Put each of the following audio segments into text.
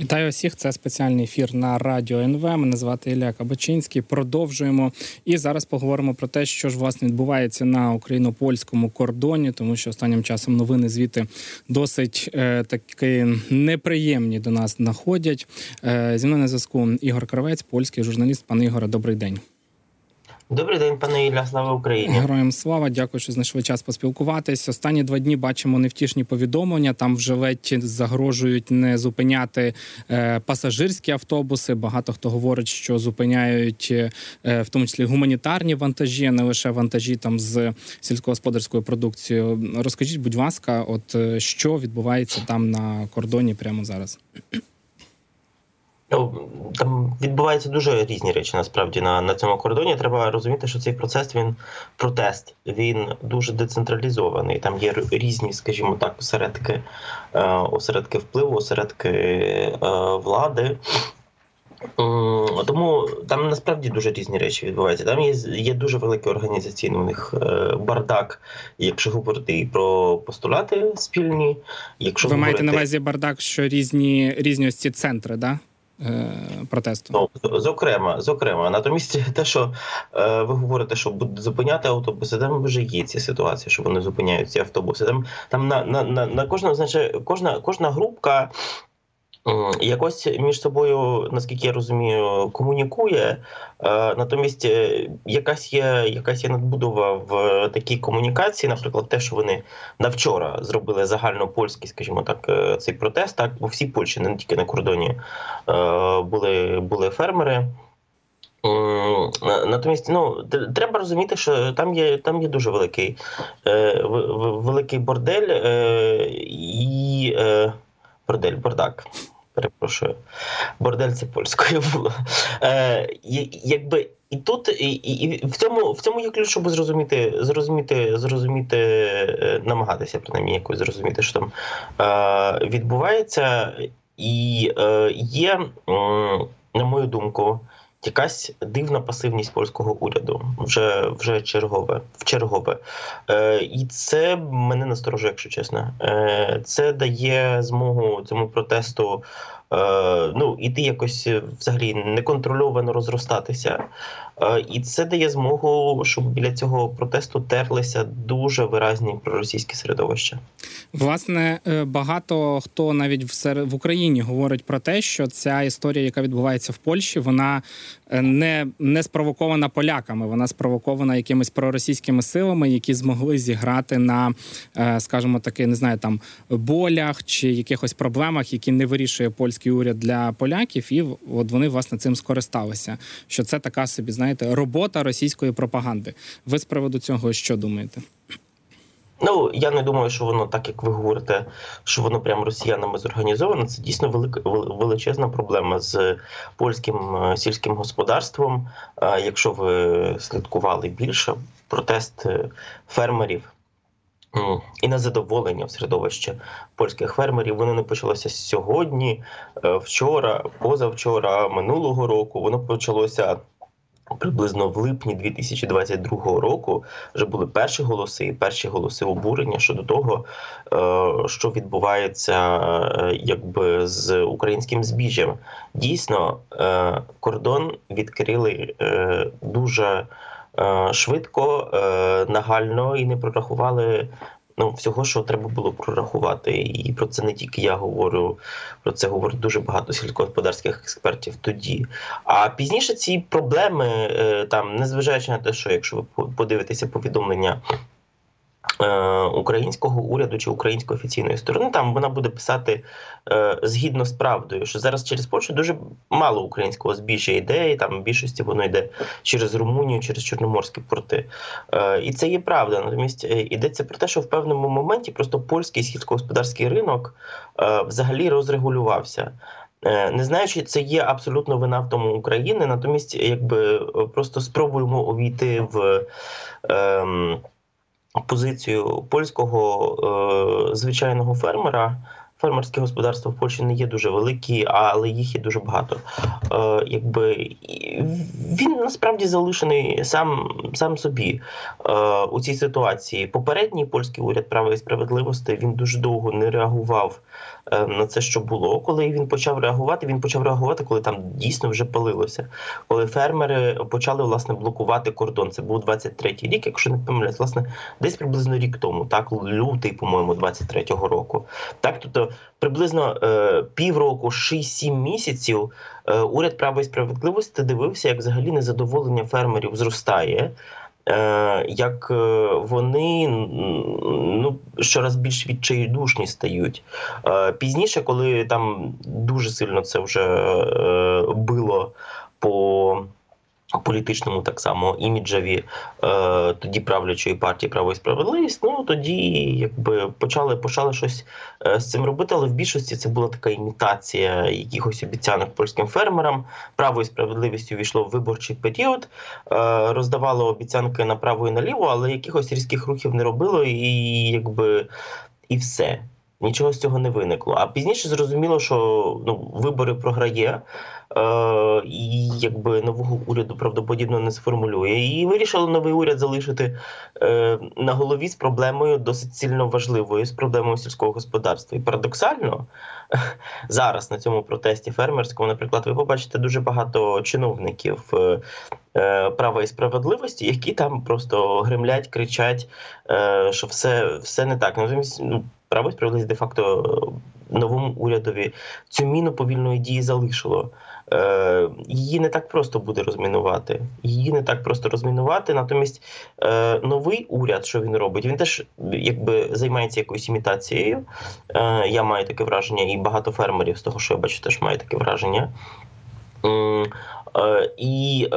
Вітаю всіх. Це спеціальний ефір на радіо НВ. Мене звати Ілля Кабачинський. Продовжуємо і зараз поговоримо про те, що ж власне відбувається на україно-польському кордоні, тому що останнім часом новини звідти досить е, такі неприємні до нас находять. Е, Зі мною на зв'язку Ігор Кравець, польський журналіст. Пане Ігоре, добрий день. Добрий день, пане Ілля, слава Україні. Героям слава, дякую, що знайшли час поспілкуватись. Останні два дні бачимо невтішні повідомлення. Там вже ледь загрожують не зупиняти е, пасажирські автобуси. Багато хто говорить, що зупиняють е, в тому числі гуманітарні вантажі, а не лише вантажі там з сільськогосподарською продукцією. Розкажіть, будь ласка, от е, що відбувається там на кордоні прямо зараз? Ну, там відбуваються дуже різні речі насправді на на цьому кордоні. Треба розуміти, що цей процес він протест, він дуже децентралізований. Там є різні, скажімо так, осередки, е, осередки впливу, осередки е, влади. Тому там насправді дуже різні речі відбуваються. Там є є дуже великий організаційний у них е, бардак, якщо говорити і про постулати спільні. Якщо ви говорити... маєте на увазі бардак, що різні різні ось ці центри, да? Е, протесту. Ну, зокрема, зокрема, натомість, те, що е, ви говорите, що будуть зупиняти автобуси, там вже є ці ситуації, що вони зупиняють ці автобуси. Там там на на, на, на кожна, значить, кожна кожна групка якось між собою, наскільки я розумію, комунікує. Е, натомість е, якась є якась є надбудова в такій комунікації, наприклад, те, що вони на вчора зробили загальнопольський, скажімо так, е, цей протест, так бо всі Польщі, не тільки на кордоні, були, були фермери. Натомість, ну треба розуміти, що там є там є дуже великий великий бордель і бордель, бардак. Перепрошую, бордель це польською було. Е, Якби і тут, і, і в цьому в цьому є ключ, щоб зрозуміти, зрозуміти, зрозуміти, е, намагатися принаймні якось зрозуміти, що там е, відбувається, і е, є, на мою думку, якась дивна пасивність польського уряду вже вже чергове в чергове. Е, І це мене насторожує, якщо чесно. Е, Це дає змогу цьому протесту. Е, ну, іти якось взагалі неконтрольовано розростатися, е, і це дає змогу, щоб біля цього протесту терлися дуже виразні проросійські середовища. Власне, е, багато хто навіть в Україні говорить про те, що ця історія, яка відбувається в Польщі, вона не не спровокована поляками, вона спровокована якимись проросійськими силами, які змогли зіграти на, скажімо таки, не знаю, там болях чи якихось проблемах, які не вирішує український уряд для поляків, і от вони власне цим скористалися. Що це така собі, знаєте, робота російської пропаганди. Ви з приводу цього що думаєте? Ну я не думаю, що воно так, як ви говорите, що воно прямо росіянами зорганізовано. Це дійсно велика величезна проблема з польським е, сільським господарством. Якщо ви слідкували більше протест е, фермерів і на задоволення в середовище польських фермерів воно не почалося сьогодні, е, вчора, позавчора, минулого року. Воно почалося. Приблизно в липні 2022 року вже були перші голоси, перші голоси обурення щодо того, е, що відбувається е, якби з українським збіжжям. Дійсно, кордон відкрили дуже Е, швидко, е, нагально і не прорахували ну, всього, що треба було прорахувати. І про це не тільки я говорю, про це говорить дуже багато сільськогосподарських експертів тоді. А пізніше ці проблеми, е, там, незважаючи на те, що якщо ви подивитеся повідомлення українського уряду чи української офіційної сторони, там вона буде писати е, згідно з правдою, що зараз через Польщу дуже мало українського збіжжя йде, і там в більшості воно йде через Румунію, через Чорноморські порти. Е, і це є правда. Натомість йдеться про те, що в певному моменті просто польський сільськогосподарський ринок взагалі розрегулювався. Не знаю, чи це є абсолютно вина в тому України, натомість, якби просто спробуємо увійти в. Ем, позицію польського е, звичайного фермера. Фермерські господарства в Польщі не є дуже великі, але їх є дуже багато. Е, Якби він насправді залишений сам сам собі е, у цій ситуації. Попередній польський уряд права і справедливості він дуже довго не реагував е, на це, що було. Коли він почав реагувати, він почав реагувати, коли там дійсно вже палилося. Коли фермери почали власне блокувати кордон. Це був 23-й рік, якщо не помиляюсь, власне, десь приблизно рік тому, так лютий, по-моєму, 23-го року. Так, тобто приблизно е, півроку, 6-7 місяців. Е, уряд права і справедливості дивився, як взагалі незадоволення фермерів зростає. Е, як е, вони ну щораз більш відчайдушні стають пізніше, коли там дуже сильно це вже било по політичному так само іміджеві е, тоді правлячої партії право і справедливість. Ну тоді якби почали почали щось е, з цим робити, але в більшості це була така імітація якихось обіцянок польським фермерам. Право і справедливість увійшло в виборчий період, е, роздавало обіцянки направо і наліво, але якихось різких рухів не робило, і якби і все. Нічого з цього не виникло. А пізніше зрозуміло, що ну вибори програє. Е, і якби нового уряду правдоподібно не сформулює. І вирішили новий уряд залишити е, на голові з проблемою досить сильно важливою з проблемою сільського господарства. І парадоксально зараз на цьому протесті фермерському, наприклад, ви побачите дуже багато чиновників. Е, права і справедливості, які там просто гремлять, кричать, що все все не так. Ну, право справедливість де-факто новому урядові цю міну повільної дії залишило. Е, її не так просто буде розмінувати. Її не так просто розмінувати. Натомість е, новий уряд, що він робить, він теж якби займається якоюсь імітацією. Е, я маю таке враження, і багато фермерів з того, що я бачу, теж має таке враження. І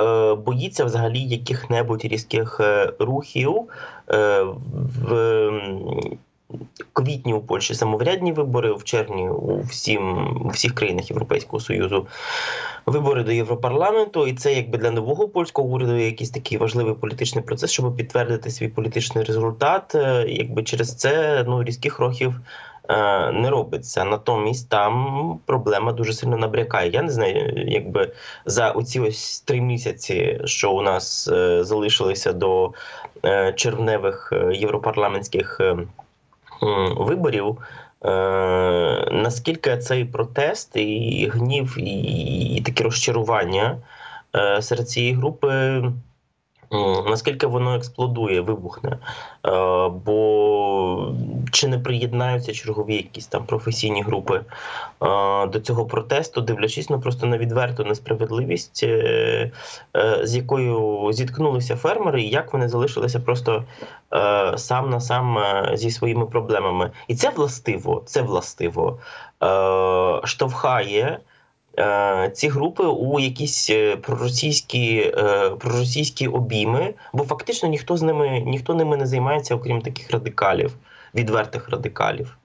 боїться взагалі яких-небудь різких рухів в квітні у Польщі самоврядні вибори, в червні у всім у всіх країнах Європейського союзу вибори до Європарламенту, і це якби для нового польського уряду якийсь такий важливий політичний процес, щоб підтвердити свій політичний результат. Е, якби через це ну різких років. Е, не робиться, натомість там проблема дуже сильно набрякає. Я не знаю, якби за оці ось три місяці, що у нас е, залишилися до червневих європарламентських виборів. Е, наскільки цей протест і гнів, і, і таке розчарування е, серед цієї групи наскільки воно експлодує, вибухне, е, бо чи не приєднаються чергові якісь там професійні групи е, до цього протесту, дивлячись ну, просто на відверту несправедливість, е, з якою зіткнулися фермери, і як вони залишилися просто сам на сам зі своїми проблемами. І це властиво, це властиво штовхає. Е, ці групи у якісь е, проросійські е, проросійські обійми, бо фактично ніхто з ними ніхто ними не займається, окрім таких радикалів, відвертих радикалів.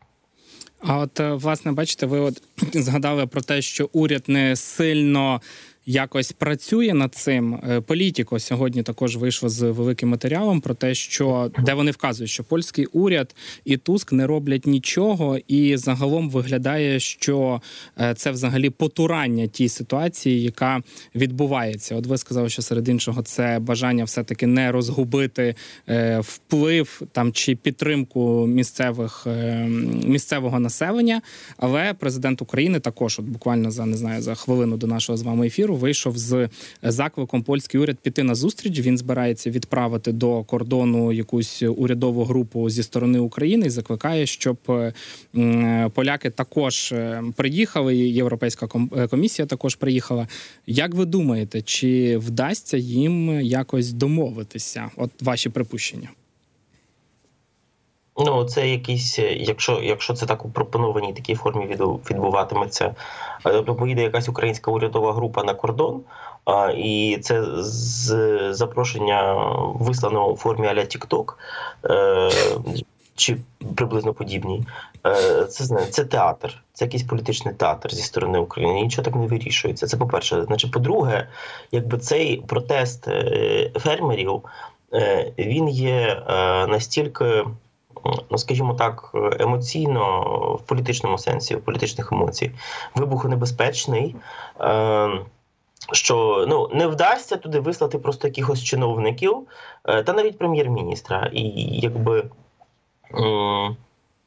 А от власне, бачите, ви от згадали про те, що уряд не сильно якось працює над цим. Е, Політіко сьогодні також вийшло з великим матеріалом про те, що де вони вказують, що польський уряд і Туск не роблять нічого, і загалом виглядає, що е, це взагалі потурання тій ситуації, яка відбувається. От ви сказали, що серед іншого це бажання все таки не розгубити е, вплив там чи підтримку місцевих місцевого населення. Але президент України також, от буквально за не знаю за хвилину до нашого з вами ефіру вийшов з закликом польський уряд піти на зустріч. Він збирається відправити до кордону якусь урядову групу зі сторони України і закликає, щоб е, поляки також е, приїхали. Європейська е, комісія також приїхала. Як ви думаєте, чи вдасться їм якось домовитися? От ваші припущення? Ну, це якісь, якщо якщо це так у пропонованій такій формі відбуватиметься, тобто поїде якась українська урядова група на кордон, і це з запрошення вислано у формі аля TikTok, е, чи приблизно подібні. Е, це це театр, це якийсь політичний театр зі сторони України. Нічого так не вирішується. Це по-перше. Значить, по-друге, якби цей протест е, фермерів він є настільки ну скажімо так, емоційно в політичному сенсі, в політичних емоцій, вибухонебезпечний. Е, що ну не вдасться туди вислати просто якихось чиновників, е, та навіть прем'єр-міністра, і якби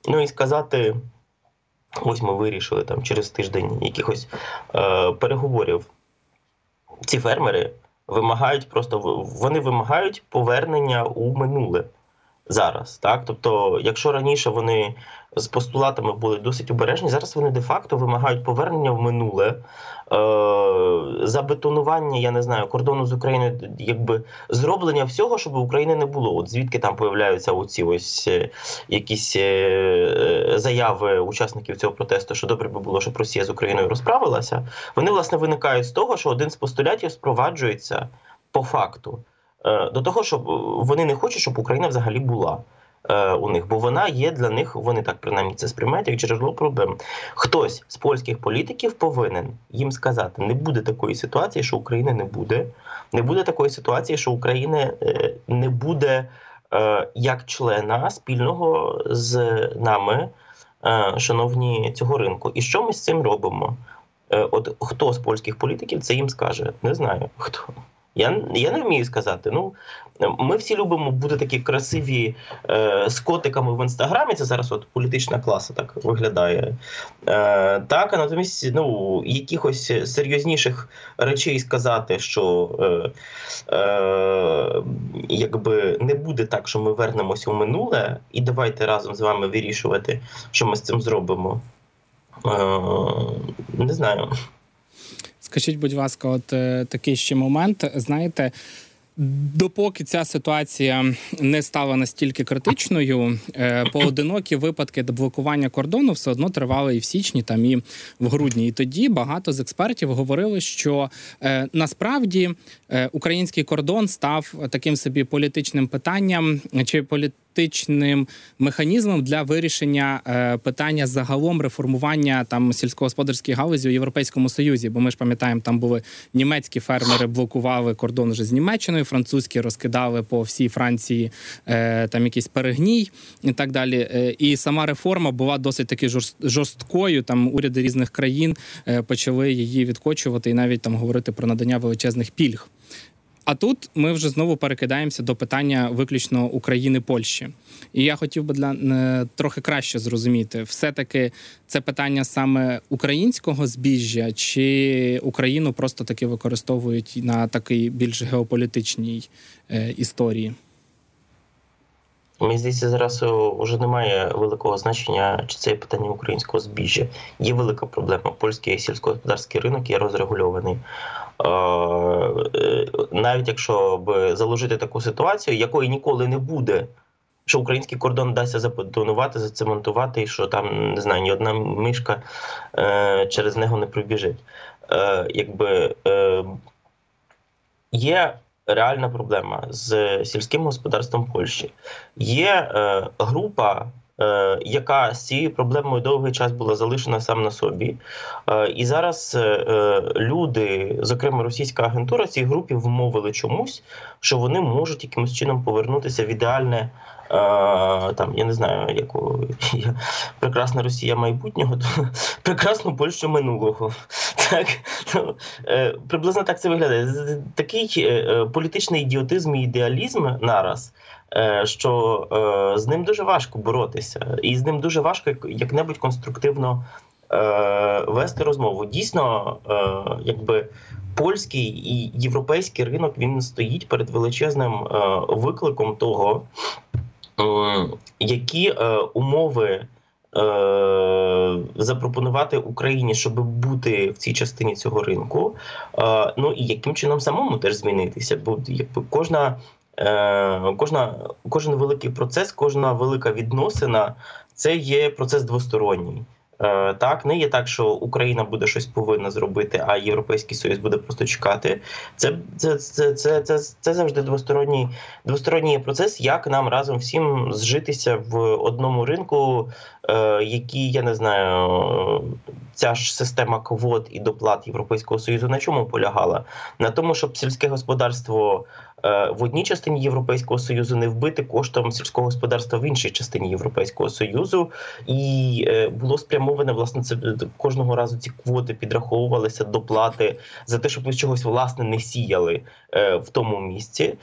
ну і сказати ось ми вирішили там через тиждень якихось е, переговорів. Ці фермери вимагають просто вони вимагають повернення у минуле зараз. Так, тобто, якщо раніше вони з постулатами були досить обережні, зараз вони де-факто вимагають повернення в минуле е, забетонування, я не знаю, кордону з Україною, якби зроблення всього, щоб України не було. От звідки там появляються оці ось е, якісь е, заяви учасників цього протесту, що добре би було, щоб Росія з Україною розправилася. Вони власне виникають з того, що один з постулятів спроваджується по факту. Е, до того, щоб вони не хочуть, щоб Україна взагалі була е, у них, бо вона є для них, вони так принаймні це сприймають як джерело проблем. Хтось з польських політиків повинен їм сказати: не буде такої ситуації, що України не буде. Не буде такої ситуації, що України е, не буде як члена спільного з нами, шановні цього ринку. І що ми з цим робимо? От хто з польських політиків це їм скаже? Не знаю хто. Я я не вмію сказати. Ну ми всі любимо бути такі красиві е, з котиками в інстаграмі. Це зараз от політична класа так виглядає. Е, Так, а натомість ну, якихось серйозніших речей сказати, що е, е, якби не буде так, що ми вернемося у минуле, і давайте разом з вами вирішувати, що ми з цим зробимо. Е, Не знаю. Скажіть, будь ласка, от е, такий ще момент. Знаєте, допоки ця ситуація не стала настільки критичною, е, поодинокі випадки блокування кордону все одно тривали і в січні, там і в грудні. І тоді багато з експертів говорили, що е, насправді український кордон став таким собі політичним питанням чи полі практичним механізмом для вирішення е, питання загалом реформування там сільськогосподарської галузі у європейському союзі. Бо ми ж пам'ятаємо, там були німецькі фермери, блокували кордон вже з Німеччиною, французькі розкидали по всій Франції е, там якийсь перегній і так далі. Е, і сама реформа була досить таки жорсткою. Там уряди різних країн почали її відкочувати і навіть там говорити про надання величезних пільг. А тут ми вже знову перекидаємося до питання виключно України Польщі. І я хотів би для не, трохи краще зрозуміти, все-таки це питання саме українського збіжжя, чи Україну просто таки використовують на такій більш геополітичній е, історії. Мені здається, зараз вже немає великого значення, чи це є питання українського збіжжя. Є велика проблема. Польський сільськогосподарський ринок є розрегульований. Е, навіть якщо б заложити таку ситуацію, якої ніколи не буде, що український кордон дасться забетонувати, зацементувати, і що там не знаю, ні одна мишка е, через нього не пробіжить. Е, якби є реальна проблема з сільським господарством Польщі. Є група Е, яка з цією проблемою довгий час була залишена сам на собі. Е, і зараз е, люди, зокрема російська агентура, цій групі вмовили чомусь, що вони можуть якимось чином повернутися в ідеальне. Там я не знаю, яку прекрасна Росія майбутнього, то прекрасну Польщу минулого. Так ну, приблизно так це виглядає. Такий політичний ідіотизм і ідеалізм нараз Е, що е, з ним дуже важко боротися, і з ним дуже важко як-небудь конструктивно е, вести розмову. Дійсно, якби польський і європейський ринок він стоїть перед величезним викликом того, які умови. Запропонувати Україні, щоб бути в цій частині цього ринку, ну і яким чином самому теж змінитися, бо якби кожна Е, кожна, Кожен великий процес, кожна велика відносина це є процес двосторонній. Е, так, не є так, що Україна буде щось повинна зробити, а Європейський Союз буде просто чекати. Це це, це, це, це, це завжди двосторонній двосторонній процес, як нам разом всім зжитися в одному ринку, е, який я не знаю, ця ж система квот і доплат Європейського союзу на чому полягала? На тому, щоб сільське господарство. Е, в одній частині Європейського союзу не вбити коштом сільського господарства в іншій частині Європейського союзу, і е, було спрямоване власне це кожного разу. Ці квоти підраховувалися доплати за те, щоб ви чогось власне не сіяли е, в тому місці.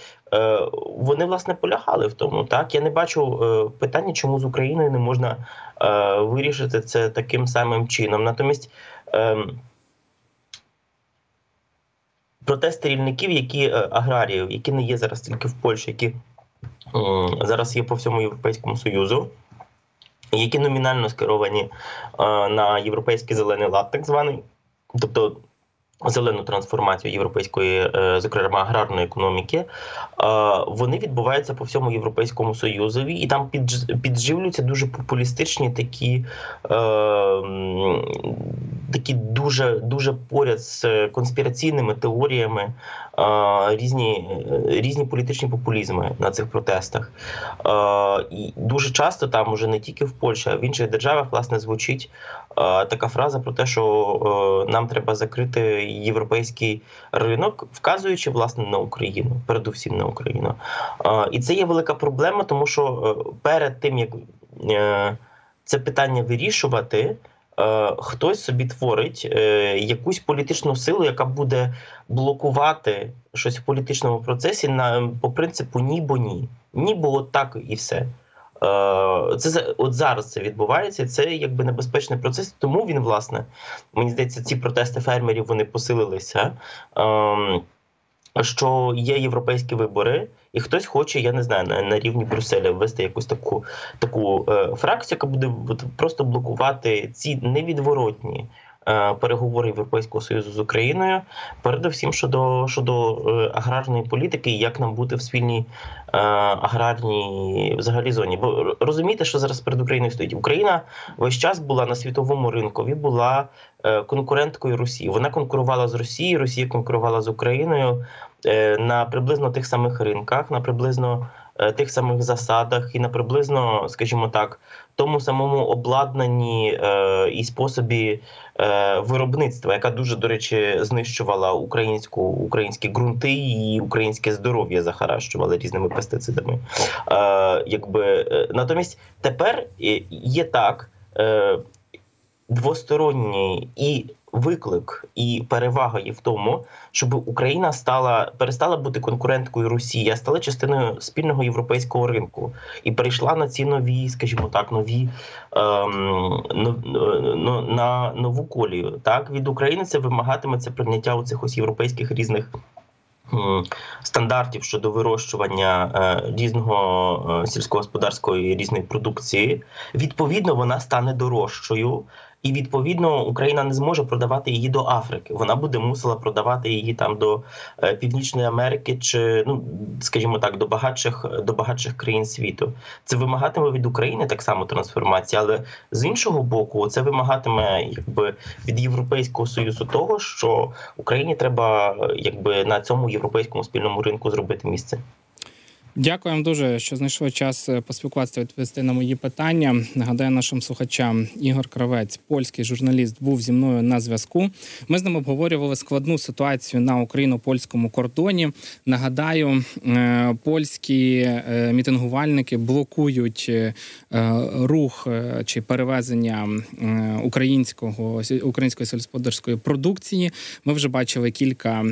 вони власне полягали в тому. Так я не бачу питання, чому з Україною не можна вирішити це таким самим чином. Натомість. Протести рівників, які е, аграріїв, які не є зараз тільки в Польщі, які зараз є по всьому Європейському Союзу, які номінально скеровані е, на європейський зелений лад, так званий, тобто зелену трансформацію європейської, е, зокрема аграрної економіки, е, вони відбуваються по всьому європейському союзові, і там підживлюються дуже популістичні такі е, такі дуже дуже поряд з конспіраційними теоріями різні різні політичні популізми на цих протестах. І дуже часто там уже не тільки в Польщі, а в інших державах власне звучить така фраза про те, що нам треба закрити європейський ринок, вказуючи власне на Україну, передусім на Україну. І це є велика проблема, тому що е, перед тим як е, це питання вирішувати. Е, хтось собі творить якусь політичну силу, яка буде блокувати щось в політичному процесі на по принципу ні бо ні. Ні, бо от так і все. Е, це от зараз це відбувається. Це якби небезпечний процес. Тому він, власне, мені здається, ці протести фермерів вони посилилися. Ем, що є європейські вибори, і хтось хоче, я не знаю, на, на рівні Брюсселя ввести якусь таку таку е, фракцію, яка буде просто блокувати ці невідворотні переговори Європейського союзу з Україною, передусім щодо щодо е, аграрної політики, як нам бути в спільній е, аграрній взагалі зоні. Бо розумієте, що зараз перед Україною стоїть Україна весь час була на світовому ринкові, була конкуренткою Росії. Вона конкурувала з Росією, Росія конкурувала з Україною на приблизно тих самих ринках, на приблизно. Тих самих засадах і на приблизно, скажімо так, тому самому обладнанні е, і способі е, виробництва, яка дуже до речі знищувала українську українські ґрунти і українське здоров'я захаращувала різними пестицидами. Е, якби е, натомість тепер є так. Е, Двосторонній і виклик і перевага є в тому, щоб Україна стала перестала бути конкуренткою Росії, а стала частиною спільного європейського ринку і перейшла на ці нові, скажімо так, нові ем, но, на нову колію. Так від України це вимагатиметься прийняття у цих ось європейських різних. Стандартів щодо вирощування е, різного е, сільськогосподарської різної продукції, відповідно, вона стане дорожчою, і відповідно Україна не зможе продавати її до Африки. Вона буде мусила продавати її там до е, Північної Америки чи ну скажімо так, до багатших до багатших країн світу. Це вимагатиме від України так само трансформації, але з іншого боку, це вимагатиме якби від Європейського союзу того, що Україні треба якби на цьому європейському спільному ринку зробити місце. Дякуємо дуже, що знайшли час е, поспілкуватися відповісти на мої питання. Нагадаю нашим слухачам Ігор Кравець, польський журналіст, був зі мною на зв'язку. Ми з ним обговорювали складну ситуацію на україно-польському кордоні. Нагадаю, е, польські е, мітингувальники блокують рух чи перевезення українського української сільськогосподарської продукції. Ми вже бачили кілька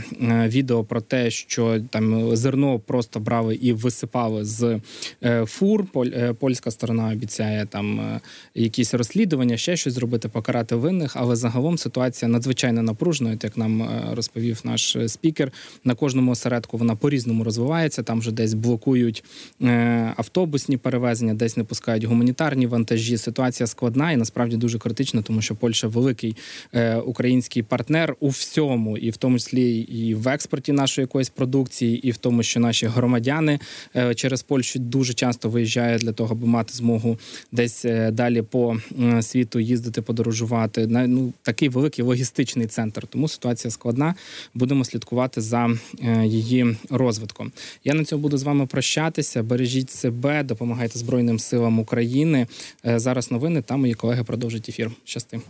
відео про те, що там зерно просто брали і висипали висипали з е, фур. Е, польська сторона обіцяє там е, якісь розслідування, ще щось зробити, покарати винних. Але загалом ситуація надзвичайно напружена, як нам розповів наш спікер. На кожному осередку вона по різному розвивається. Там вже десь блокують автобусні перевезення, десь не пускають гуманітарні вантажі. Ситуація складна і насправді дуже критична, тому що Польща великий український партнер у всьому, і в тому числі і в експорті нашої якоїсь продукції, і в тому, що наші громадяни через Польщу дуже часто виїжджає для того, аби мати змогу десь е, далі по світу їздити, подорожувати. Ну такий великий логістичний центр. Тому ситуація складна. Будемо слідкувати за е, її розвитком. Я на цьому буду з вами прощатися. Бережіть себе, допомагайте Збройним силам України. Зараз новини. Там мої колеги продовжать ефір. Щасти.